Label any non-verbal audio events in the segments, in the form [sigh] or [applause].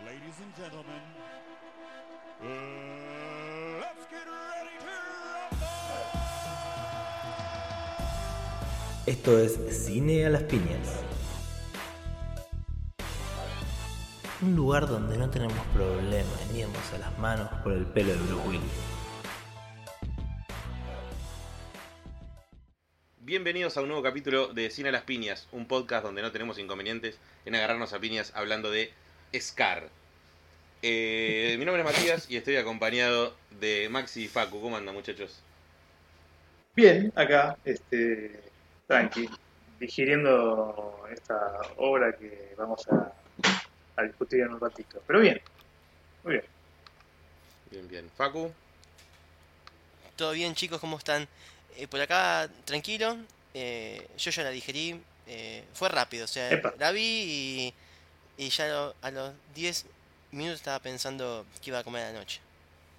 Ladies and gentlemen, uh, let's get ready to rumble. Esto es Cine a las Piñas. Un lugar donde no tenemos problemas ni a las manos por el pelo de Bruce Willis. Bienvenidos a un nuevo capítulo de Cine a las Piñas, un podcast donde no tenemos inconvenientes en agarrarnos a piñas hablando de Scar. Eh, mi nombre es Matías y estoy acompañado de Maxi y Facu. ¿Cómo andan, muchachos? Bien, acá, este, tranqui, digiriendo esta obra que vamos a, a discutir en un ratito. Pero bien, muy bien. Bien, bien. Facu, Todo bien, chicos, ¿cómo están? Eh, por acá, tranquilo. eh, yo ya la digerí. eh, fue rápido, o sea, Epa. la vi y, y ya lo- a los 10 minutos estaba pensando que iba a comer a la noche.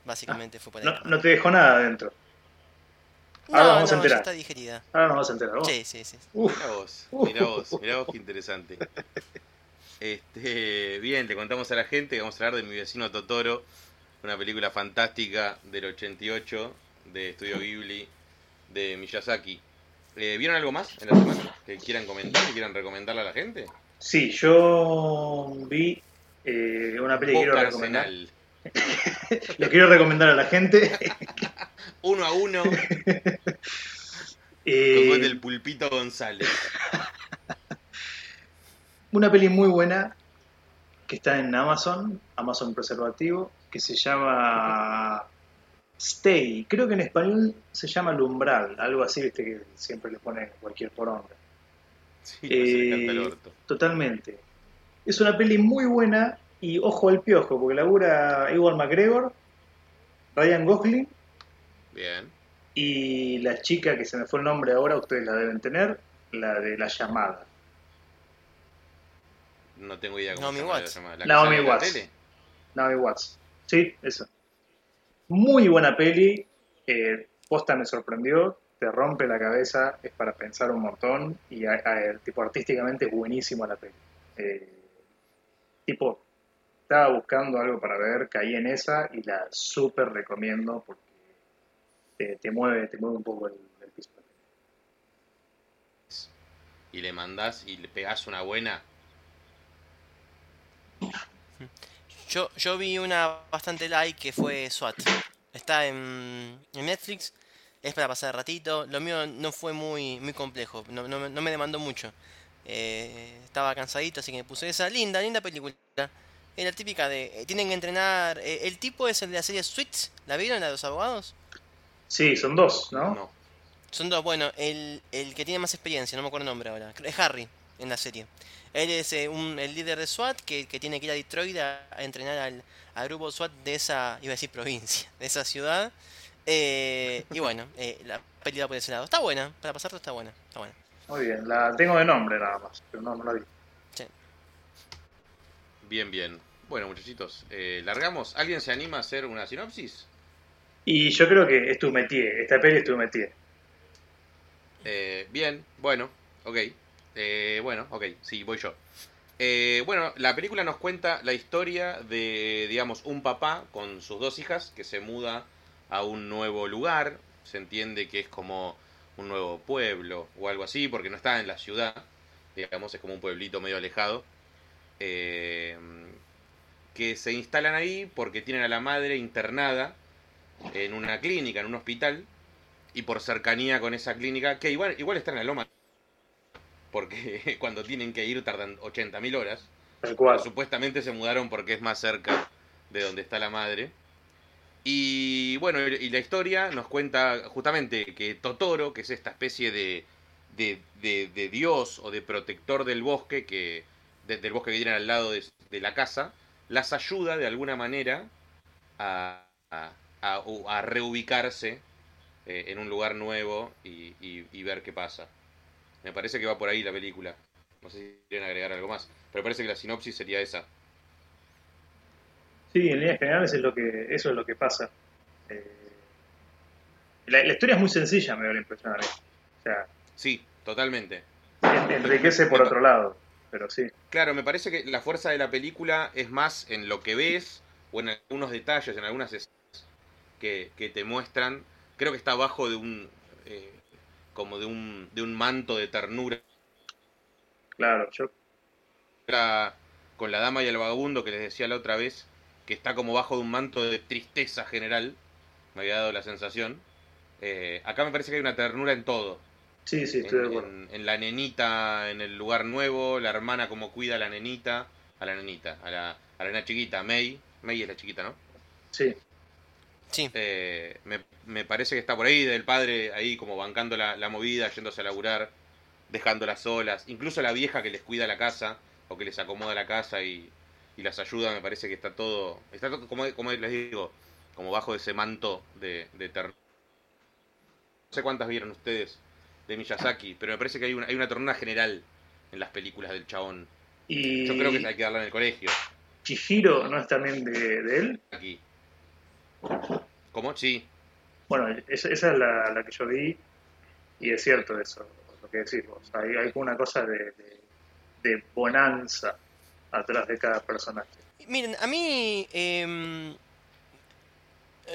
Básicamente fue por ahí. No, no te dejo nada adentro. No, ahora vamos a no, ya enterar. está digerida. Ahora nos vas a enterar. ¿vos? Sí, sí, sí. Uf, mirá vos, mirá vos, mirá vos qué interesante. Este, bien, le contamos a la gente que vamos a hablar de Mi vecino Totoro, una película fantástica del 88 de Estudio Ghibli de Miyazaki. Eh, ¿Vieron algo más en la semana que quieran comentar, que quieran recomendarle a la gente? Sí, yo vi eh, una peli que quiero recomendar. Le [laughs] quiero recomendar a la gente. [laughs] Uno a uno, [laughs] Eh, goles del Pulpito González. una peli muy buena que está en Amazon, Amazon Preservativo, que se llama Stay. Creo que en español se llama El Umbral, algo así, viste que siempre le ponen cualquier poronga. Sí, no se le canta el Eh, orto. Totalmente. Es una peli muy buena y ojo al piojo, porque labura Ewan McGregor, Ryan Gosling Bien. y la chica que se me fue el nombre ahora, ustedes la deben tener, la de la llamada. No tengo idea cómo Naomi se llama la Watts. llamada. ¿La Naomi la Watts. tele? Naomi Watts. Sí, eso. Muy buena peli. Eh, posta me sorprendió. Te rompe la cabeza. Es para pensar un montón. Y a- a- tipo artísticamente es buenísimo la peli. Eh, tipo, estaba buscando algo para ver. Caí en esa y la súper recomiendo porque te, te mueve, te mueve un poco el, el piso. Y le mandás y le pegás una buena. Yo, yo vi una bastante like que fue SWAT. Está en, en Netflix. Es para pasar el ratito. Lo mío no fue muy, muy complejo. No, no me- no me demandó mucho. Eh, estaba cansadito, así que me puse esa. Linda, linda película. Es la típica de. eh, tienen que entrenar. eh, el tipo es el de la serie Suits. ¿La vieron, la de los abogados? Sí, son dos, ¿no? No. Son dos. Bueno, el, el que tiene más experiencia, no me acuerdo el nombre ahora. Es Harry en la serie. Él es eh, un, el líder de SWAT que, que tiene que ir a Detroit a, a entrenar al, al grupo SWAT de esa, iba a decir provincia, de esa ciudad. Eh, y bueno, eh, la película por ese lado. Está buena, para pasarlo está buena. Está buena. Muy bien. La tengo de nombre nada más, pero no, no la vi. Bien, bien. Bueno, muchachitos, eh, ¿largamos? ¿Alguien se anima a hacer una sinopsis? Y yo creo que es tu métier. Esta peli es tu métier. Eh, bien, bueno, ok. Eh, bueno, ok, sí, voy yo. Eh, bueno, la película nos cuenta la historia de, digamos, un papá con sus dos hijas que se muda a un nuevo lugar. Se entiende que es como un nuevo pueblo o algo así, porque no está en la ciudad. Digamos, es como un pueblito medio alejado. Eh, que se instalan ahí porque tienen a la madre internada en una clínica, en un hospital y por cercanía con esa clínica, que igual, igual está en la loma, porque [laughs] cuando tienen que ir tardan 80.000 horas, supuestamente se mudaron porque es más cerca de donde está la madre. Y bueno, y la historia nos cuenta justamente que Totoro, que es esta especie de, de, de- de dios o de protector del bosque, que de- del bosque que tienen al lado de, la casa, las ayuda de alguna manera a, a, a- a reubicarse eh, en un lugar nuevo y, y- y ver qué pasa. Me parece que va por ahí la película. No sé si quieren agregar algo más, pero parece que la sinopsis sería esa. Sí, en líneas generales es lo que, eso es lo que pasa. Eh, la, la historia es muy sencilla, me da la impresión. O sea, Sí, totalmente. en- enriquece por otro lado. pero sí. Claro, me parece que la fuerza de la película es más en lo que ves o en algunos detalles, en algunas escenas que, que te muestran. Creo que está abajo de un. eh, como de un, de un manto de ternura. Claro, yo con la dama y el vagabundo que les decía la otra vez, que está como bajo de un manto de tristeza general. Me había dado la sensación. Eh, acá me parece que hay una ternura en todo. sí, sí, estoy de en, acuerdo. en- en la nenita en el lugar nuevo, la hermana como cuida a la nenita, a la nenita, a la, a la nena chiquita, May. May es la chiquita, ¿no? Sí, Sí. Eh, me, me parece que está por ahí, del padre ahí como bancando la, la movida, yéndose a laburar, dejándolas solas. Incluso la vieja que les cuida la casa, o que les acomoda la casa y, y las ayuda, me parece que está todo, está todo, como, como les digo, como bajo de ese manto de, de ternura. No sé cuántas vieron ustedes de Miyazaki, pero me parece que hay una, hay una ternura general en las películas del chabón. y Yo creo que hay que darla en el colegio, Chihiro no es también de, de él. aquí. ¿Cómo? Sí, Bueno, esa, es la, la que yo vi y es cierto eso, lo que decís vos. Hay, hay como una cosa de, de, de bonanza atrás de cada personaje. Miren, a mí em,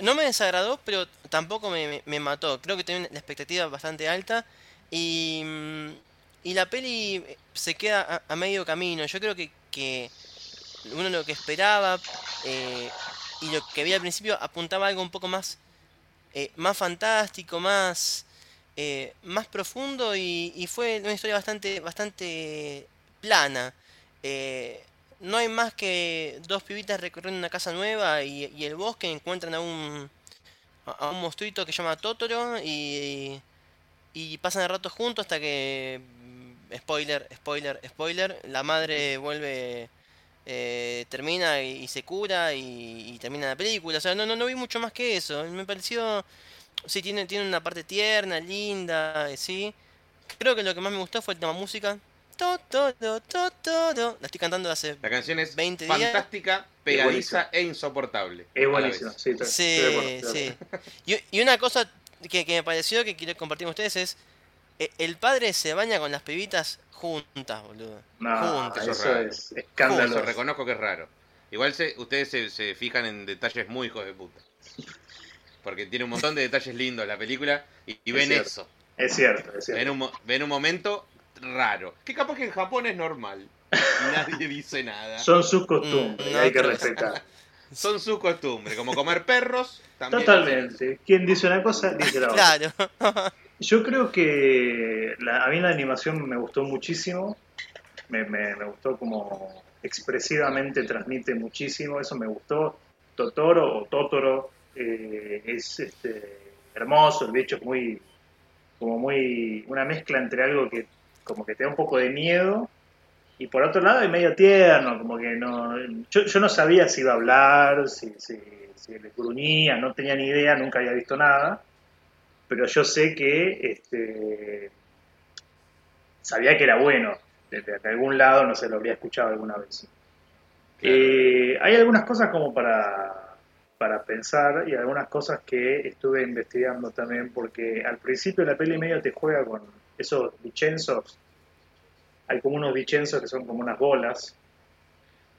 no me desagradó, pero tampoco me, me- mató. Creo que tenía la expectativa bastante alta y, mm, y la peli se queda a, a medio camino. Yo creo que, que uno lo que esperaba eh, y lo que vi al principio apuntaba a algo un poco más, eh, más fantástico, más, eh, más profundo y, y fue una historia bastante, bastante plana. Eh, no hay más que dos pibitas recorriendo una casa nueva y, el bosque encuentran a un a un monstruito que se llama Totoro y, y pasan el rato juntos hasta que mm, spoiler, spoiler, spoiler, la madre vuelve eh, termina y, y se cura y, y termina la película. O sea, no, no, no vi mucho más que eso. Me pareció sí tiene tiene una parte tierna, linda, eh, sí. Creo que lo que más me gustó fue el tema música. Totoro, Totoro. La estoy cantando hace la canción es 20 días. fantástica, pegadiza e insoportable. Es a la buenísimo, vez. sí, Sí, acuerdo. Y, y una cosa que, que me pareció que quiero compartir con ustedes es. eh, El padre se baña con las pibitas juntas, boludo. No, juntas. Eso es eso es Eso escándalo. reconozco que es raro. Igual se, ustedes se, se fijan en detalles muy hijos de puta. Porque tiene un montón de detalles lindos la película y, y ven eso. Es cierto, es Ven cierto. un, ven un momento raro. Que capaz que en Japón es normal. Y nadie dice nada. [laughs] Son sus costumbres, Mm, hay que respetar. [laughs] Son sus costumbres. Como comer perros. También Totalmente. Quien dice una cosa, dice la otra. Claro. [laughs] Yo creo que la- a mí la animación me gustó muchísimo. Me, me- me gustó como expresivamente transmite muchísimo. Eso me gustó. Totoro o Totoro eh, es este, hermoso. El bicho es muy, como muy, una mezcla entre algo que como que te da un poco de miedo y por otro lado es medio tierno, como que no, yo, yo no sabía si iba a hablar, si, si, si le gruñía, no tenía ni idea, nunca había visto nada pero yo sé que este, sabía que era bueno. Desde de algún lado, no sé, lo habría escuchado alguna vez. Claro. Eh, hay algunas cosas como para, para pensar y algunas cosas que estuve investigando también, porque al principio la peli medio te juega con esos bichenzos. Hay como unos bichenzos que son como unas bolas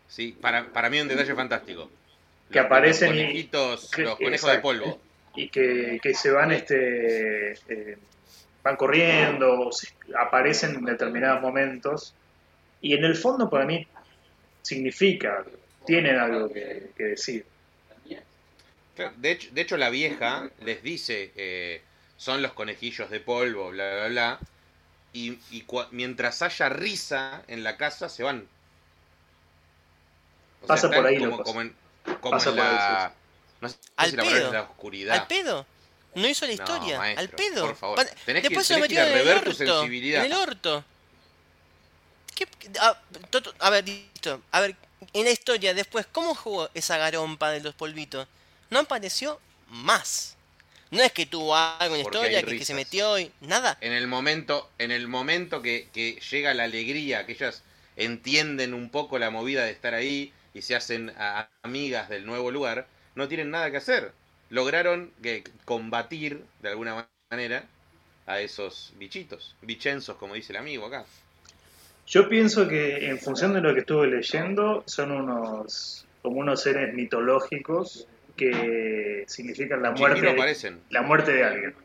Sí, para, para mí un detalle fantástico. Que Los- aparecen los y- conejitos, que- los conejos de polvo. y que, que se van este eh, van corriendo aparecen en determinados momentos y en el fondo para mí significa tienen algo que, que decir De hecho, de hecho, la vieja les dice, eh, son los conejillos de polvo, bla, bla, bla. Y, y cua- mientras haya risa en la casa, se van. O Pasa están por ahí, como, locos. como en, como Pasa en por ahí, la... No sé Al si la palabra es pedo. la oscuridad. Al pedo. No hizo la No, historia. maestro, al pedo. por favor. Tenés que- Después se lo tenés que metió el rever tu sensibilidad. En el orto. ¿Qué- a, Toto, a ver, listo. A ver, en la historia después, ¿cómo jugó esa garompa de los polvitos? No apareció más. No es que tuvo algo en historia, que, que se metió y. Nada. En el momento, en el momento que, que llega la alegría, que ellas entienden un poco la movida de estar ahí y se hacen a- a- amigas del nuevo lugar, no tienen nada que hacer. Lograron que, combatir de alguna manera a esos bichitos, bichenzos, como dice el amigo acá. Yo pienso que en función de lo que estuve leyendo, son unos como unos seres mitológicos que significan la muerte, Chihiro aparecen. la muerte de alguien.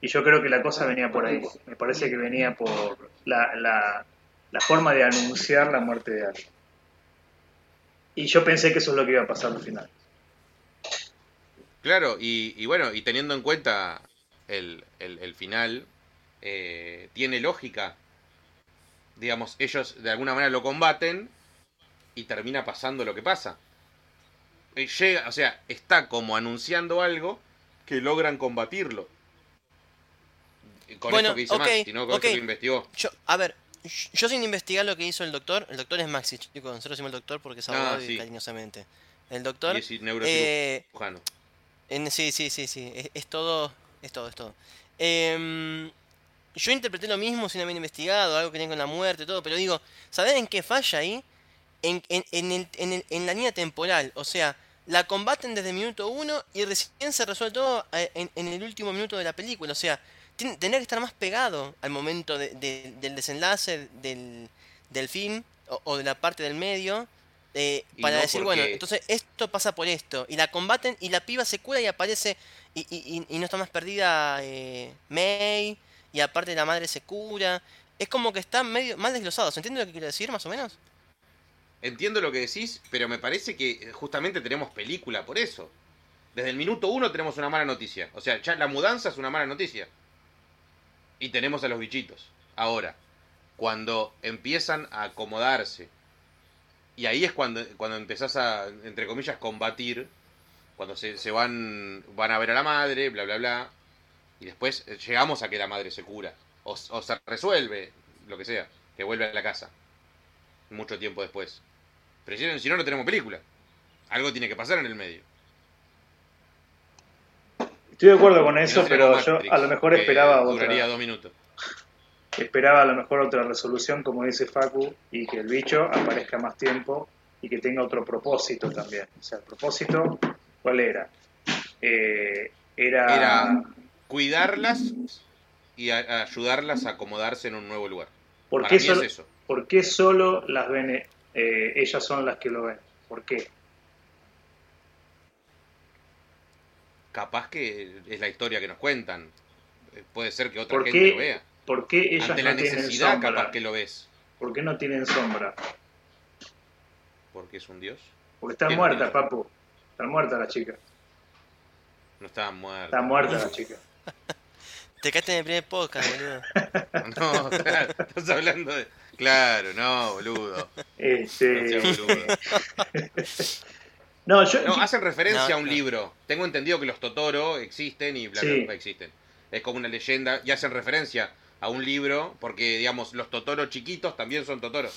Y yo creo que la cosa venía por ahí. Me parece que venía por la, la, la forma de anunciar la muerte de alguien. Y yo pensé que eso es lo que iba a pasar al final. Claro, y, y bueno, y teniendo en cuenta el, el- el final, eh, tiene lógica. Digamos, ellos de alguna manera lo combaten y termina pasando lo que pasa. Eh, Llega, o sea, está como anunciando algo que logran combatirlo. Con Bueno, esto que dice ok, Max, si no con ok. esto que investigó. Yo, a ver, yo sin investigar lo que hizo el doctor, el doctor es Maxi, chicos, nosotros decimos el doctor porque es Ah, abogado y cariñosamente. El doctor, Y es eh, en- sí, sí, sí, sí, es, es todo, es todo, es todo. Em, yo interpreté lo mismo sin haber investigado, algo que tiene con la muerte, todo, pero digo, ¿saben en qué falla ahí? En, en, en, el- en el- en la línea temporal, o sea, la combaten desde el minuto uno y recién se resuelve todo eh, en, el último minuto de la película, o sea, tiene- tendría que estar más pegado al momento de- de- del desenlace del, del film o, o de la parte del medio eh, para no decir, bueno, entonces esto pasa por esto. Y la combaten y la piba se cura y aparece y- y no está más perdida eh, May y aparte la madre se cura. Es como que está medio mal desglosado. ¿Se entiende lo que quiero decir más o menos? Entiendo lo que decís, pero me parece que justamente tenemos película por eso. Desde el minuto uno tenemos una mala noticia. O sea, ya la mudanza es una mala noticia. Y tenemos a los bichitos. Ahora, cuando empiezan a acomodarse, y ahí es cuando, cuando empezás a, entre comillas, combatir, cuando se, se van, van a ver a la madre, bla, bla, bla, y después eh, llegamos a que la madre se cura, o, o se resuelve, lo que sea, que vuelve a la casa, mucho tiempo después. Pero si, no, no tenemos película. Algo tiene que pasar en el medio. Estoy de acuerdo con no, eso, pero yo a lo mejor esperaba Duraría otra, dos minutos. esperaba a lo mejor otra resolución, como dice Facu, y que el bicho aparezca más tiempo y que tenga otro propósito también. O sea, el propósito, ¿cuál era? Eh, era, Era cuidarlas y a- ayudarlas a acomodarse en un nuevo lugar. ¿por, qué solo, es eso. ¿Por qué solo las ven, eh, ellas son las que lo ven? ¿Por qué? Capaz que es la historia que nos cuentan. Eh, Puede ser que otra ¿Por gente qué, lo vea. ¿Por qué ellas Ante no la tienen necesidad, sombra? capaz que lo ves. ¿Por qué no tienen sombra? Porque es un dios. Porque están ¿Quién muertas, dijo? papu. Están muertas las chicas. No estaban muertos. Están muertas las chicas. [laughs] Te quedaste en el primer podcast, boludo. [laughs] No, claro, estás hablando de. Claro, no, boludo. No Este, boludo. no, yo, No, hacen referencia No, a un no. libro. Tengo entendido que los Totoro existen y bla, bla, Sí. bla, existen. Es como una leyenda y hacen referencia a un libro porque, digamos, los Totoro chiquitos también son Totoro.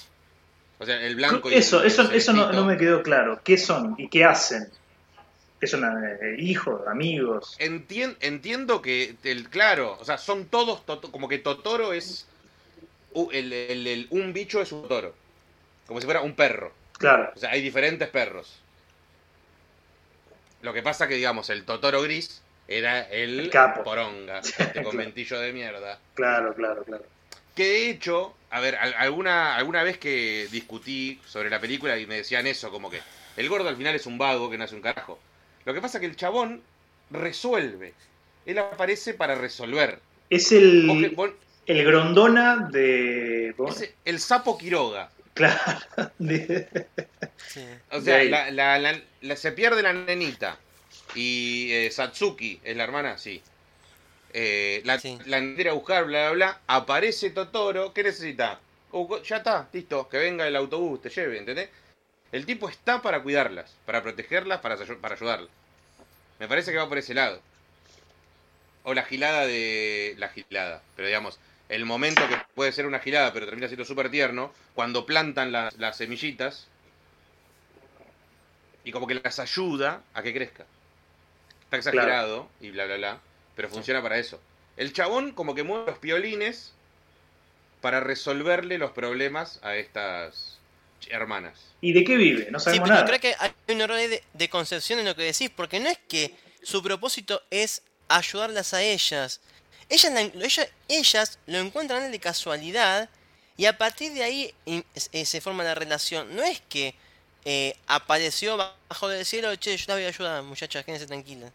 O sea, el blanco y eso, el, eso, el eso no, me quedó claro. ¿Qué son y qué hacen? ¿Qué son eh, hijos, amigos? Entien- entiendo que, el, claro, o sea, son todos, como que Totoro es, el, el- el- un bicho es un Totoro, como si fuera un perro, Claro, o sea, hay diferentes perros. Lo que pasa que, digamos, el Totoro gris era el, El capo. poronga, [laughs] este conventillo de mierda. claro, claro, claro. Que de hecho, a ver, al- alguna, alguna vez que discutí sobre la película y me decían eso, como que el gordo al final es un vago que no hace un carajo. Lo que pasa que el chabón resuelve. Él aparece para resolver. Es el, vos- el grondona de... el sapo Quiroga. Claro, [laughs] de- Sí. O sea, la, la- la- la- se pierde la nenita. Y eh, Satsuki es la hermana, sí. Eh, la, Sí. la entera a buscar, bla, bla, bla. Aparece Totoro. ¿Qué necesita? Uh, ya está, listo. Que venga el autobús, te lleve, ¿entendés? El tipo está para cuidarlas, para protegerlas, para, para ayudarlas. Me parece que va por ese lado. O la gilada de. La gilada. Pero digamos, el momento que puede ser una gilada, pero termina siendo súper tierno, cuando plantan las- las semillitas y como que las ayuda a que crezca. Está exagerado y bla, bla, bla, pero funciona para eso. El chabón como que mueve los piolines para resolverle los problemas a estas hermanas. ¿Y de qué vive? No Sí, sabemos pero nada. creo que hay un error de, de concepción en lo que decís, porque no es que su propósito es ayudarlas a ellas. Ellas, la- ella- ellas lo encuentran de casualidad Y a partir de ahí in- eh, se forma la relación. No es que eh, apareció bajo del cielo, che, yo la voy a ayudar, muchachas, quédense tranquilas.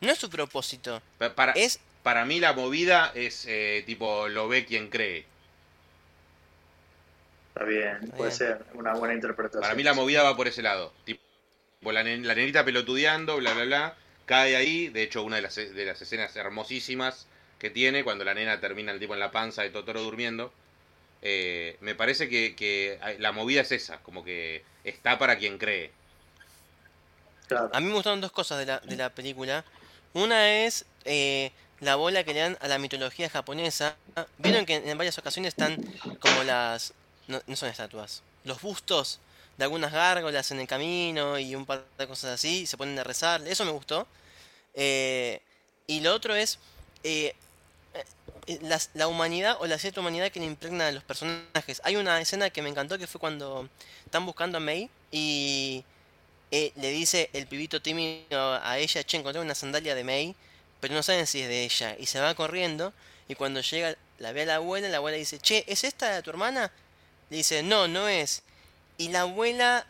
No es su propósito. Pa- Para, Es para mí la movida es eh, tipo lo ve quien cree. Está bien, Está puede bien. ser una buena interpretación. Para mí la movida va por ese lado. Tipo, la nenita pelotudeando, bla, bla, bla. Cae ahí. De hecho, una de las, de las escenas hermosísimas que tiene cuando la nena termina el tipo en la panza de Totoro durmiendo. eh, me parece que, que la movida es esa. Como que está para quien cree. Claro. A mí me gustaron dos cosas de la, de la película. Una es eh, la bola que le dan a la mitología japonesa. Vieron que en varias ocasiones están como las... No, no son estatuas. Los bustos de algunas gárgolas en el camino y un par de cosas así. y se ponen a rezar. Eso me gustó. Eh, y lo otro es eh, eh, las- la humanidad o la cierta humanidad que le impregna a los personajes. Hay una escena que me encantó que fue cuando están buscando a Mei y eh, le dice el pibito tímido a ella, che, encontré una sandalia de May, pero no saben si es de ella. Y se va corriendo y cuando llega, la ve a la abuela, la abuela dice, che, ¿es esta de tu hermana? Le dice, no, no es. Y la abuela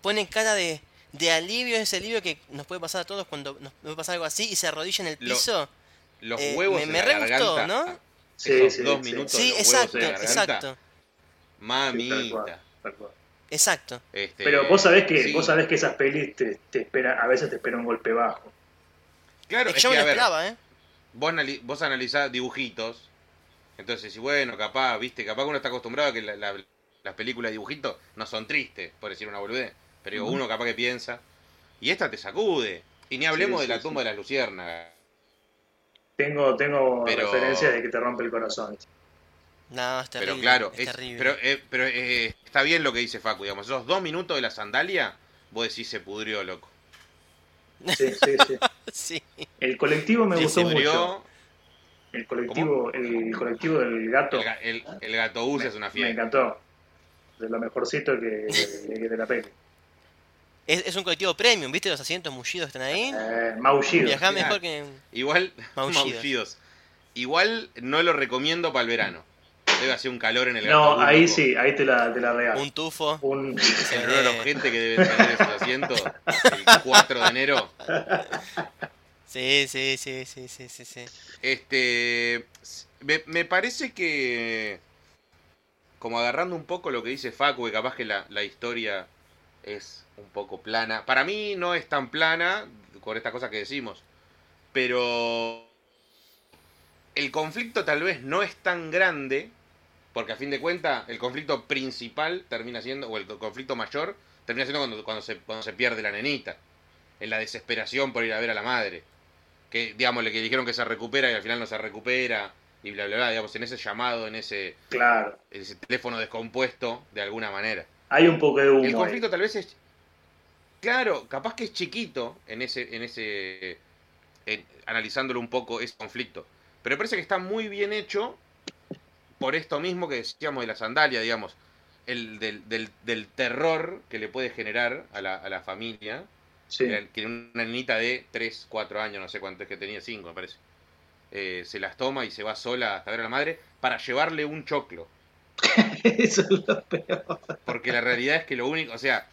pone cara de, de alivio, ese alivio que nos puede pasar a todos cuando nos puede pasar algo así, y se arrodilla en el Lo- piso. Los Eh, huevos me- en me la re gustó, garganta. ¿no? Sí, esos sí, dos sí. minutos Sí, los huevos exacto, en la exacto, Sí, tal Mamita. cual, tal cual. exacto. Este, Pero vos sabés que sí. vos sabés que esas pelis te, te espera, a veces te espera un golpe bajo. Claro, Es yo me lo esperaba, ¿eh? vos, anali- vos analizás dibujitos, entonces, y bueno, capaz, viste, capaz que uno está acostumbrado a que la- la- las películas de dibujitos no son tristes, por decir una boludez, pero digo, Ujú. uno capaz que piensa, y esta te sacude, y ni hablemos Sí, de la sí, tumba sí. de las luciérnagas. Tengo, tengo Pero- referencias de que te rompe el corazón. No, es terrible. Pero claro, es pero, eh, pero eh, está bien lo que dice Facu, digamos, esos dos minutos de la sandalia, vos decís se pudrió, loco. Sí, sí, sí. [laughs] sí. El colectivo me gustó mucho. El colectivo, el colectivo del gato el, ga- el, el gato bus me, es una me fiesta. encantó. De lo mejorcito que, de, de la peli. Es, es un colectivo premium, ¿viste? Los asientos mullidos están ahí. Eh, Maullido. Viajá claro. mejor que. Igual, [laughs] Maullidos. maullidos. Igual no lo recomiendo para el verano. Debe hacer un calor en el No, ahí loco. sí, ahí te la, te la regalo. Un tufo. Un, El olor a gente que debe tener esos asientos el [laughs] 4 de enero. Sí, sí, sí, sí, sí, sí, sí. Este. Me, me parece que. Como agarrando un poco lo que dice Facu, que capaz que la, la historia es un poco plana. Para mí no es tan plana, con estas cosas que decimos. Pero. El conflicto tal vez no es tan grande. Porque a fin de cuentas, el conflicto principal termina siendo. O el conflicto mayor termina siendo cuando, cuando, se, cuando se pierde la nenita. En la desesperación por ir a ver a la madre que digamos le que dijeron que se recupera y al final no se recupera y bla bla bla digamos en ese llamado en ese claro. ese teléfono descompuesto de alguna manera Hay un poco de humo. el ahí. conflicto tal vez es claro capaz que es chiquito en ese en ese en- analizándolo un poco ese conflicto pero me parece que está muy bien hecho por esto mismo que decíamos de la sandalia digamos el del, del, del terror que le puede generar a la, a la familia Sí. que que una niñita de 3, 4 años, no sé cuánto es que tenía, 5 me parece. Eh, se las toma y se va sola hasta ver a la madre para llevarle un choclo. [laughs] Eso es lo peor. Porque la realidad es que lo único, o sea,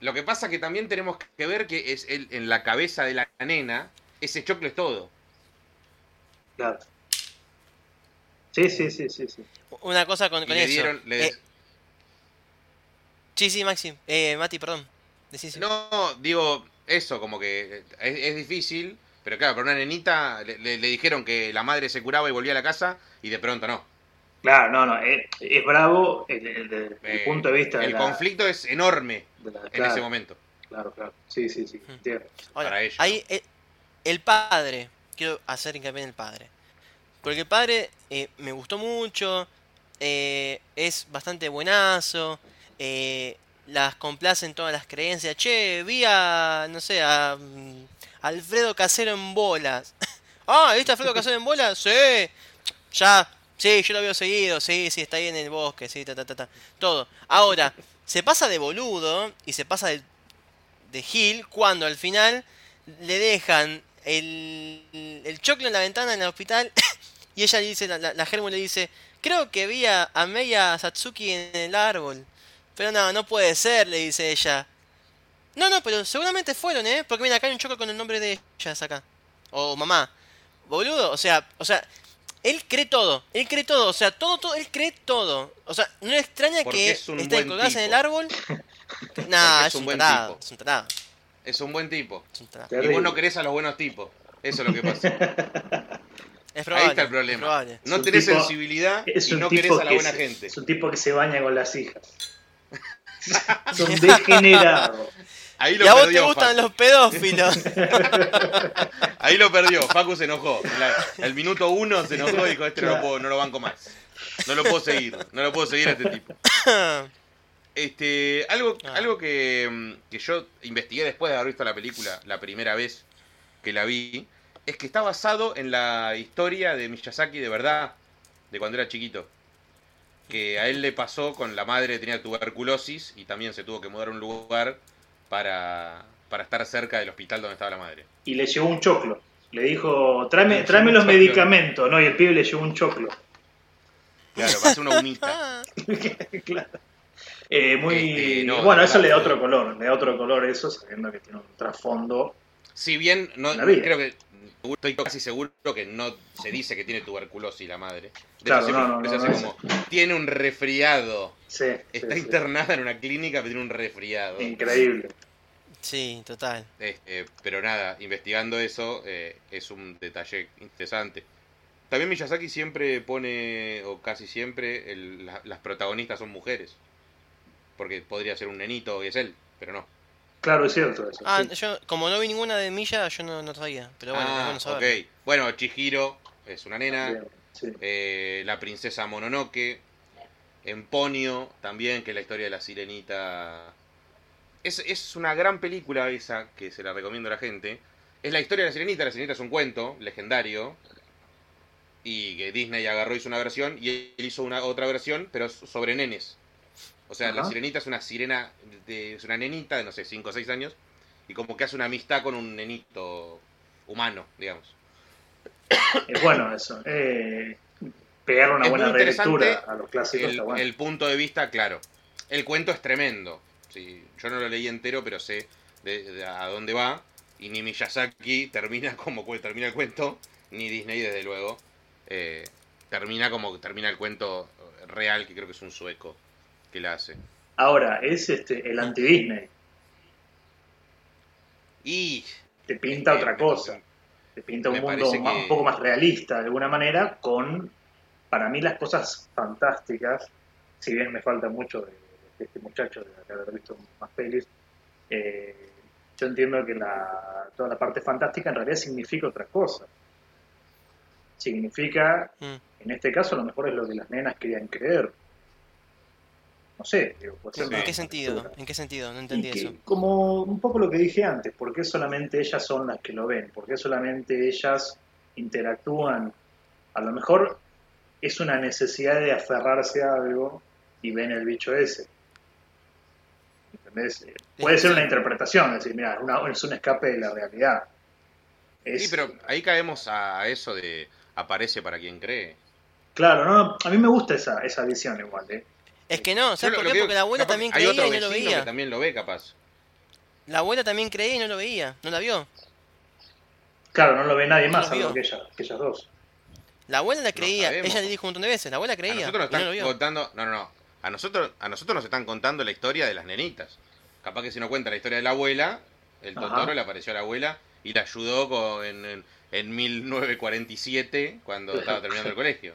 lo que pasa que también tenemos que ver que es el, en la cabeza de la nena, ese choclo es todo. Claro. Sí, sí, sí, sí, sí. Una cosa con, con le eso. dieron, le- Eh, sí, sí, Maxi. Eh, Mati, perdón. Decí, sí. No, digo, eso, como que es, es difícil, pero claro, para una nenita le, le- le dijeron que la madre se curaba y volvía a la casa y de pronto no. Claro, no, no. Es, es bravo el, el- el- el Eh, punto de vista de El la- conflicto es enorme la- en claro, ese momento. Claro, claro. Sí, sí, sí. Hmm. Ahora, para ella, ahí el, el padre. Quiero hacer hincapié en el padre. Porque el padre eh, me gustó mucho. eh, es bastante buenazo. eh, las complace en todas las creencias. Che, vi a. No sé, a. mm, Alfredo Casero en bolas. [laughs] ah, ¿viste a Alfredo Casero en bolas? Sí. Ya. Sí, yo lo veo seguido. Sí, sí, está ahí en el bosque. Sí, ta, ta, ta, ta. Todo. Ahora, se pasa de boludo y se pasa de, de Gil cuando al final le dejan el, el choclo en la ventana en el hospital [coughs] y ella dice, la, la, la le dice, creo que vi a, Satsuki en el árbol. Pero no, no puede ser, le dice ella. No, no, pero seguramente fueron, ¿eh? Porque mira, acá hay un choco con el nombre de ellas acá. O mamá. Boludo, o sea, o sea, él cree todo, él cree todo, o sea, todo, todo, él cree todo. O sea, no le extraña Porque que es buen colgadas en el árbol. [laughs] Nah, es es un un buen tarado, tipo. es un tarado, Es un buen tipo. es un tarado. Y vos no querés a los buenos tipos. Eso es lo que pasa. [laughs] Es probable, Ahí está el es problema. probable. No tenés tipo- sensibilidad Es y un no querés tipo a la que buena se- gente. Es un tipo que se baña con las hijas. [laughs] es un degenerado. Ahí lo Y a vos te perdió, gustan Facu. los pedófilos. [laughs] Ahí lo perdió. Facu se enojó. La- el minuto uno se enojó y dijo, este no, lo puedo, no lo banco más. No lo puedo seguir. No lo puedo seguir a este tipo. [coughs] Este, algo, Ah. algo que, mm, que yo investigué después de haber visto la película la primera vez que la vi, es que está basado en la historia de Miyazaki de verdad, de cuando era chiquito. Que a él le pasó con la madre, tenía tuberculosis y también se tuvo que mudar a un lugar para, para estar cerca del hospital donde estaba la madre. Y le llevó un choclo. Le dijo, tráeme, Le tráeme los medicamentos. No, y el pibe le llevó un choclo. Claro, ser una unita. [laughs] claro. Eh, muy Este, no, bueno, eso le da otro color, le da otro color eso, sabiendo que tiene un trasfondo. Si bien no, creo que estoy casi seguro que no se dice que tiene tuberculosis la madre. De Claro, hecho, siempre no, no, se no, hace no como tiene un resfriado. Sí, Está sí, sí. internada en una clínica, pero tiene un resfriado. Increíble. Sí, total. Este, pero nada, investigando eso eh, es un detalle interesante. También Miyazaki siempre pone, o casi siempre, el- la- las protagonistas son mujeres. Porque podría ser un nenito y es él, pero no. Claro, es cierto eso. Ah, sí. yo, como no vi ninguna de Milla, yo no, no sabía. Pero bueno, ah, bueno saberlo. ok. Bueno, Chihiro es una nena. Bien, sí. eh, la princesa Mononoke, Emponio también, que es la historia de la sirenita. Es, es una gran película esa, que se la recomiendo a la gente. Es la historia de la sirenita, la sirenita es un cuento legendario. Y que Disney agarró y hizo una versión, y él hizo una otra versión, pero sobre nenes. O sea, la sirenita es una sirena, de, es una nenita de, no sé, 5 o 6 años, y como que hace una amistad con un nenito humano, digamos. Es bueno eso. Eh, pegarle una Es buena relectura a los clásicos el, está bueno. el punto de vista, claro. El cuento es tremendo. Sí, yo no lo leí entero, pero sé de, de a dónde va. Y ni Miyazaki termina como termina el cuento, ni Disney, desde luego. eh, termina como termina el cuento real, que creo que es un sueco que la hace. Ahora, es este el anti-Disney. Y. Te pinta eh, otra cosa. Te pinta un mundo más- un poco más realista de alguna manera, con, para mí, las cosas fantásticas, si bien me falta mucho de, de este muchacho, de, de haber visto más pelis, eh, yo entiendo que la, toda la parte fantástica en realidad significa otra cosa. Significa, Mm. en este caso, a lo mejor es lo que las nenas querían creer. No sé, digo. ¿En qué sentido? ¿En qué sentido? No entendí que, eso. como un poco lo que dije antes, ¿por qué solamente ellas son las que lo ven? ¿Por qué solamente ellas interactúan? A lo mejor es una necesidad de aferrarse a algo y ven el bicho ese. ¿Entendés? Eh, Puede ser una interpretación, decir, mira, una- es un escape de la realidad. Es- Sí, pero ahí caemos a eso de aparece para quien cree. Claro, no, a mí me gusta esa, esa visión igual. ¿eh? Es que no, ¿sabes por qué? que Porque la abuela capaz también hay otro creía y no lo vecino que veía. también lo ve, capaz. La abuela también creía y no lo veía. No la vio. Claro, no lo ve nadie No más, salvo que, ella- que ellas dos. La abuela la creía. Ella le dijo un montón de veces. La abuela A creía. nosotros nos y no lo están vio. contando. No, no, no. A nosotros, a nosotros nos están contando la historia de las nenitas. Capaz que si no cuenta la historia de la abuela, el Ajá. Totoro le apareció a la abuela y la ayudó con, en, en, en 1947 cuando [laughs] estaba terminando el colegio.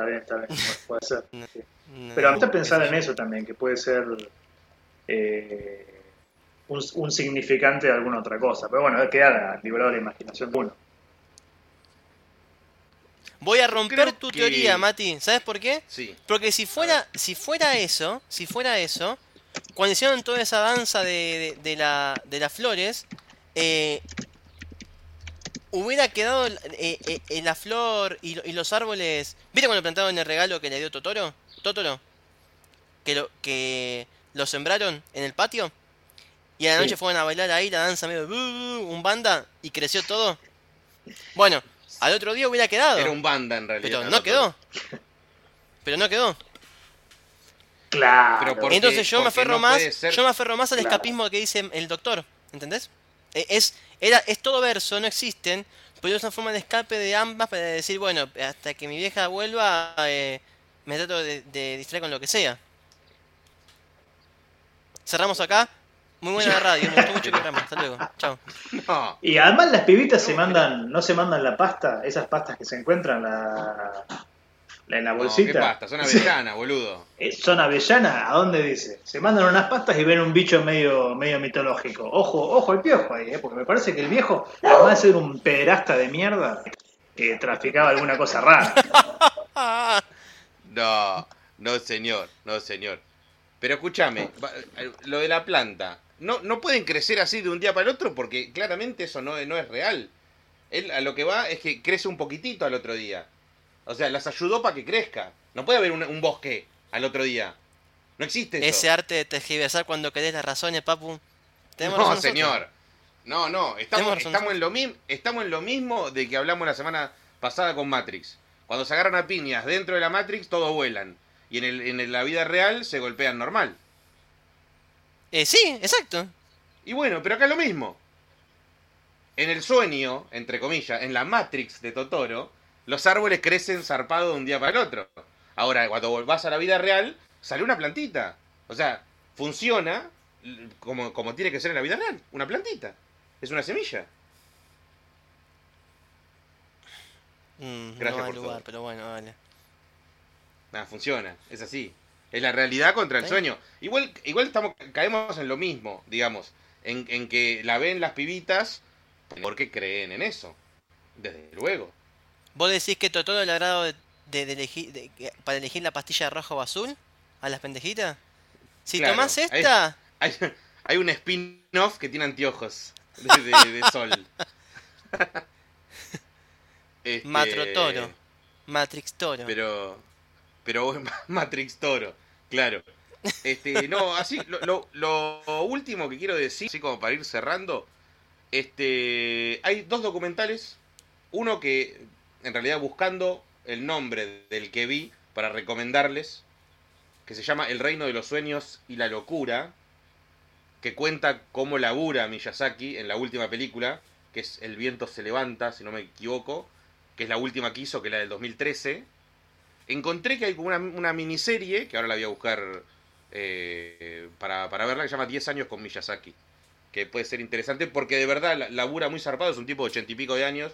Está bien, está bien, [laughs] puede ser. sí. No, Pero a mí pensar en eso también, que puede ser eh, un, un significante de alguna otra cosa. Pero bueno, queda liberado la imaginación de uno. Voy a romper Creo tu que- teoría, Mati. ¿Sabes por qué? Sí. Porque si fuera, si fuera eso, si fuera eso, cuando hicieron toda esa danza de, de, de la, de las flores, eh, hubiera quedado eh, eh, eh, la flor y, lo- y los árboles. ¿Viste cuando plantaron el regalo que le dio Totoro? Totoro. Que lo, que lo sembraron en el patio. Y a la Sí. noche fueron a bailar ahí la danza medio un banda y creció todo. Bueno, al otro día hubiera quedado. Era un banda en realidad. Pero no quedó. pero no quedó. Claro. Pero por- Porque- Entonces yo me aferro no más, ser- yo me aferro más al Claro. escapismo que dice el doctor, ¿entendés? E- Es, era, es todo verso, no existen, pero es una forma de escape de ambas para decir, bueno, hasta que mi vieja vuelva, eh, me trato de, de distraer con lo que sea. Cerramos acá. Muy buena la radio, me gustó mucho el programa. Hasta luego. Chao. No, Y además las pibitas se mandan, no se mandan la pasta, esas pastas que se encuentran la- en la no, ¿qué bolsita. pasta? Son [laughs] avellanas, boludo. Eh, Son avellana, ¿a dónde dice? Se mandan unas pastas y ven un bicho medio, medio mitológico. Ojo, ojo el piojo ahí, ¿eh? porque me parece que el viejo, además de ser un pederasta de mierda, eh, traficaba alguna cosa rara. [laughs] No, no señor, no señor. Pero escúchame, eh, lo de la planta, no, no pueden crecer así de un día para el otro porque claramente eso no, no es real. Él a lo que va es que crece un poquitito al otro día. O sea, las ayudó para que crezca. No puede haber un, un bosque al otro día. No existe eso. ese arte de tergiversar cuando querés las razones, papu. Tenemos no, razón nosotros. señor. No, no, estamos, estamos, en lo mismo, estamos en lo mismo de que hablamos la semana pasada con Matrix. Cuando se agarran a piñas dentro de la Matrix, todos vuelan. Y en, el, en la vida real se golpean normal. Eh, sí, exacto. Y bueno, pero acá es lo mismo. En el sueño, entre comillas, en la Matrix de Totoro, los árboles crecen zarpado de un día para el otro. Ahora, cuando vas a la vida real, sale una plantita. O sea, funciona como, como tiene que ser en la vida real. Una plantita. Es una semilla. Mm, Gracias no por lugar, todo. pero bueno, vale. Nada, funciona. Es así. Es la realidad contra el Sí. sueño. Igual, igual estamos, caemos en lo mismo, digamos. En, en que la ven las pibitas porque creen en eso. Desde luego. ¿Vos decís que Totoro le agrado de, de- de elegir, de- para elegir la pastilla roja o azul a las pendejitas? Si Claro, tomás esta, Hay, [laughs] hay un spin-off que tiene anteojos de, de- de [laughs] sol. [laughs] Este, Matrotoro. Matrix Toro. Pero. Pero Matrix Toro, claro. Este, no, así, lo, lo- lo último que quiero decir, así como para ir cerrando. Este. Hay dos documentales. Uno que, en realidad, buscando el nombre del que vi para recomendarles. Que se llama El Reino de los Sueños y la Locura. Que cuenta cómo labura Miyazaki en la última película. Que es El viento se levanta, si no me equivoco. Que es la última que hizo, que es la del 2013. Encontré que hay una, miniserie, que ahora la voy a buscar eh, para, para verla, que se llama 10 años con Miyazaki. Que puede ser interesante porque de verdad la- labura muy zarpado, es un tipo de ochenta y pico de años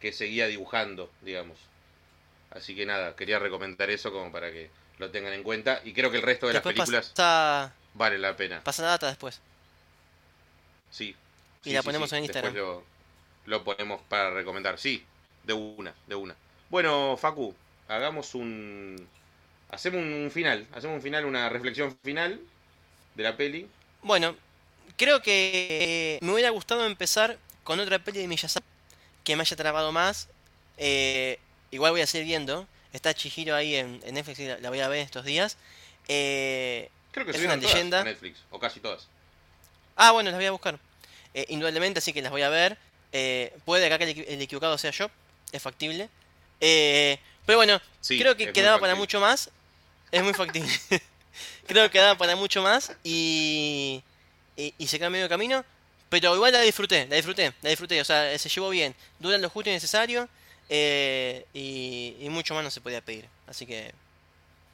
que seguía dibujando, digamos. Así que nada, quería recomendar eso como para que lo tengan en cuenta. Y creo que el resto de las películas pasa, vale la pena. pasa la data después. Sí. Y la ponemos en Instagram. Lo, lo ponemos para recomendar. Sí, de una, de una. Bueno, Facu, hagamos un. Hacemos un final. Hacemos un final, una reflexión final de la peli. Bueno, creo que me hubiera gustado empezar con otra peli de Miyazaki que me haya trabado más. Eh, igual voy a seguir viendo. Está Chihiro ahí en, en Netflix, y la, la voy a ver estos días. Eh, Creo que Es una todas leyenda. a Netflix, o casi todas. ah, bueno, las voy a buscar. Eh, indudablemente, así que las voy a ver. Eh, puede acá que el, equi- el equivocado sea yo. Es factible. Eh, pero bueno, Sí, creo que quedaba para mucho más. Es muy factible. [laughs] creo que quedaba para mucho más y, y, y se quedó en medio camino. Pero igual la disfruté, la disfruté, la disfruté. O sea, se llevó bien. Dura lo justo y necesario. eh, y, y mucho más no se podía pedir. Así que...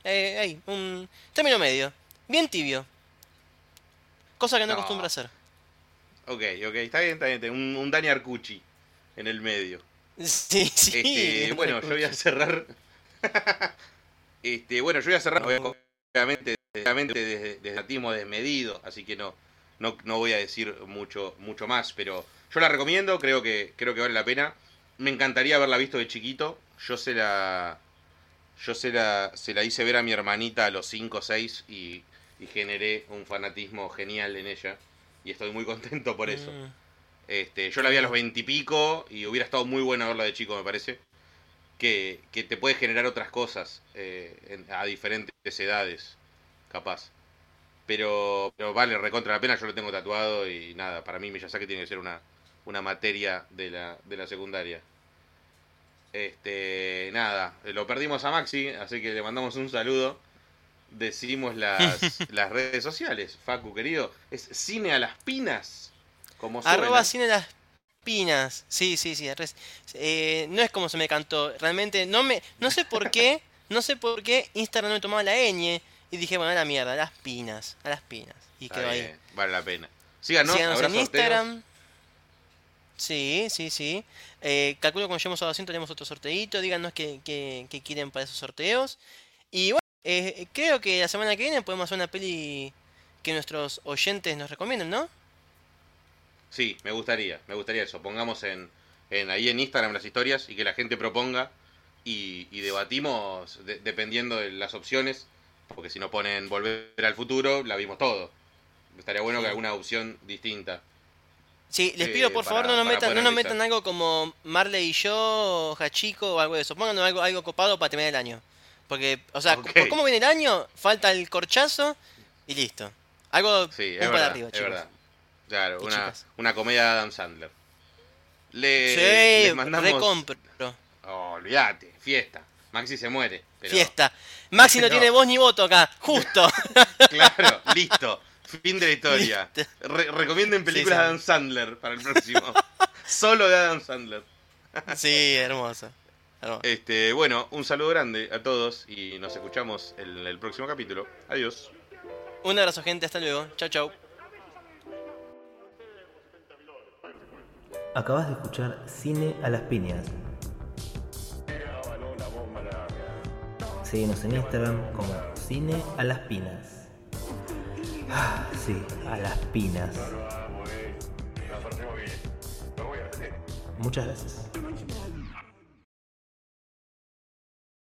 Eh, ahí, un término medio. Bien tibio. Cosa que no No. acostumbro a hacer. Ok, ok, está bien, está bien. Un, un Dani Arcucci en el medio. [laughs] Sí, sí. Este, no bueno, yo voy a cerrar. [laughs] este, bueno, yo voy a cerrar, obviamente, obviamente desde, desde atismo desmedido, así que no, no, no voy a decir mucho, mucho más, pero yo la recomiendo, creo que, creo que vale la pena. Me encantaría haberla visto de chiquito. Yo se la. Yo se la, se la hice ver a mi hermanita a los 5 o 6 y, y generé un fanatismo genial en ella. Y estoy muy contento por eso. Mm. Este, yo la vi a los veintipico y, hubiera estado muy bueno verla de chico, me parece. Que, que te puede generar otras cosas eh, en- a diferentes edades, capaz. Pero, pero vale, recontra la pena, yo lo tengo tatuado y nada, para mí Miyazaki tiene que ser una, una materia de la, de la secundaria. Este, nada, lo perdimos a Maxi, así que le mandamos un saludo. Decimos las, [laughs] las redes sociales, Facu querido. Es Cine a las Pinas. Como suena. Arroba cine las pinas. Sí, sí, sí. eh, no es como se me cantó. Realmente no me. No sé por qué. No sé por qué Instagram no me tomaba la ñ. Y dije, bueno, a la mierda, a las pinas. A las pinas. Y Está quedó ahí. Vale la pena. Síganos, en sorteos. Instagram. Sí, sí, sí. Eh, calculo que cuando lleguemos a 200 tenemos otro sorteito. Díganos qué, qué- qué quieren para esos sorteos. Y bueno, eh, creo que la semana que viene podemos hacer una peli que nuestros oyentes nos recomienden, ¿no? Sí, me gustaría, me gustaría eso. Pongamos en, en ahí en Instagram las historias y que la gente proponga y, y debatimos de- dependiendo de las opciones. Porque si no ponen volver al futuro, la vimos todo. Estaría bueno que alguna opción distinta. Sí, les pido por favor para- no nos metan, no nos metan algo como Marley y yo, Hachiko o algo de eso. Pónganos algo, algo copado para terminar el año. Porque, o sea, Ok. por cómo viene el año, falta el corchazo y listo. Algo Sí, un es para verdad, arriba, es chicos. verdad. Claro, una, una comedia de Adam Sandler. Le, sí, les mandamos... recompro. Oh, olvídate, fiesta. Maxi se muere. pero- Fiesta. Maxi no No. tiene voz ni voto acá, justo. [laughs] Claro, listo. Fin de la historia. Re- recomienden películas Sí, sí. de Adam Sandler para el próximo. [laughs] Solo de Adam Sandler. sí, hermoso. hermoso. Este, bueno, un saludo grande a todos y nos escuchamos en el próximo capítulo. Adiós. Un abrazo, gente. Hasta luego. Chau, chau. Acabas de escuchar Cine a las Piñas. Síguenos en Instagram como Cine a las Pinas. Ah, sí, a las pinas. Muchas gracias.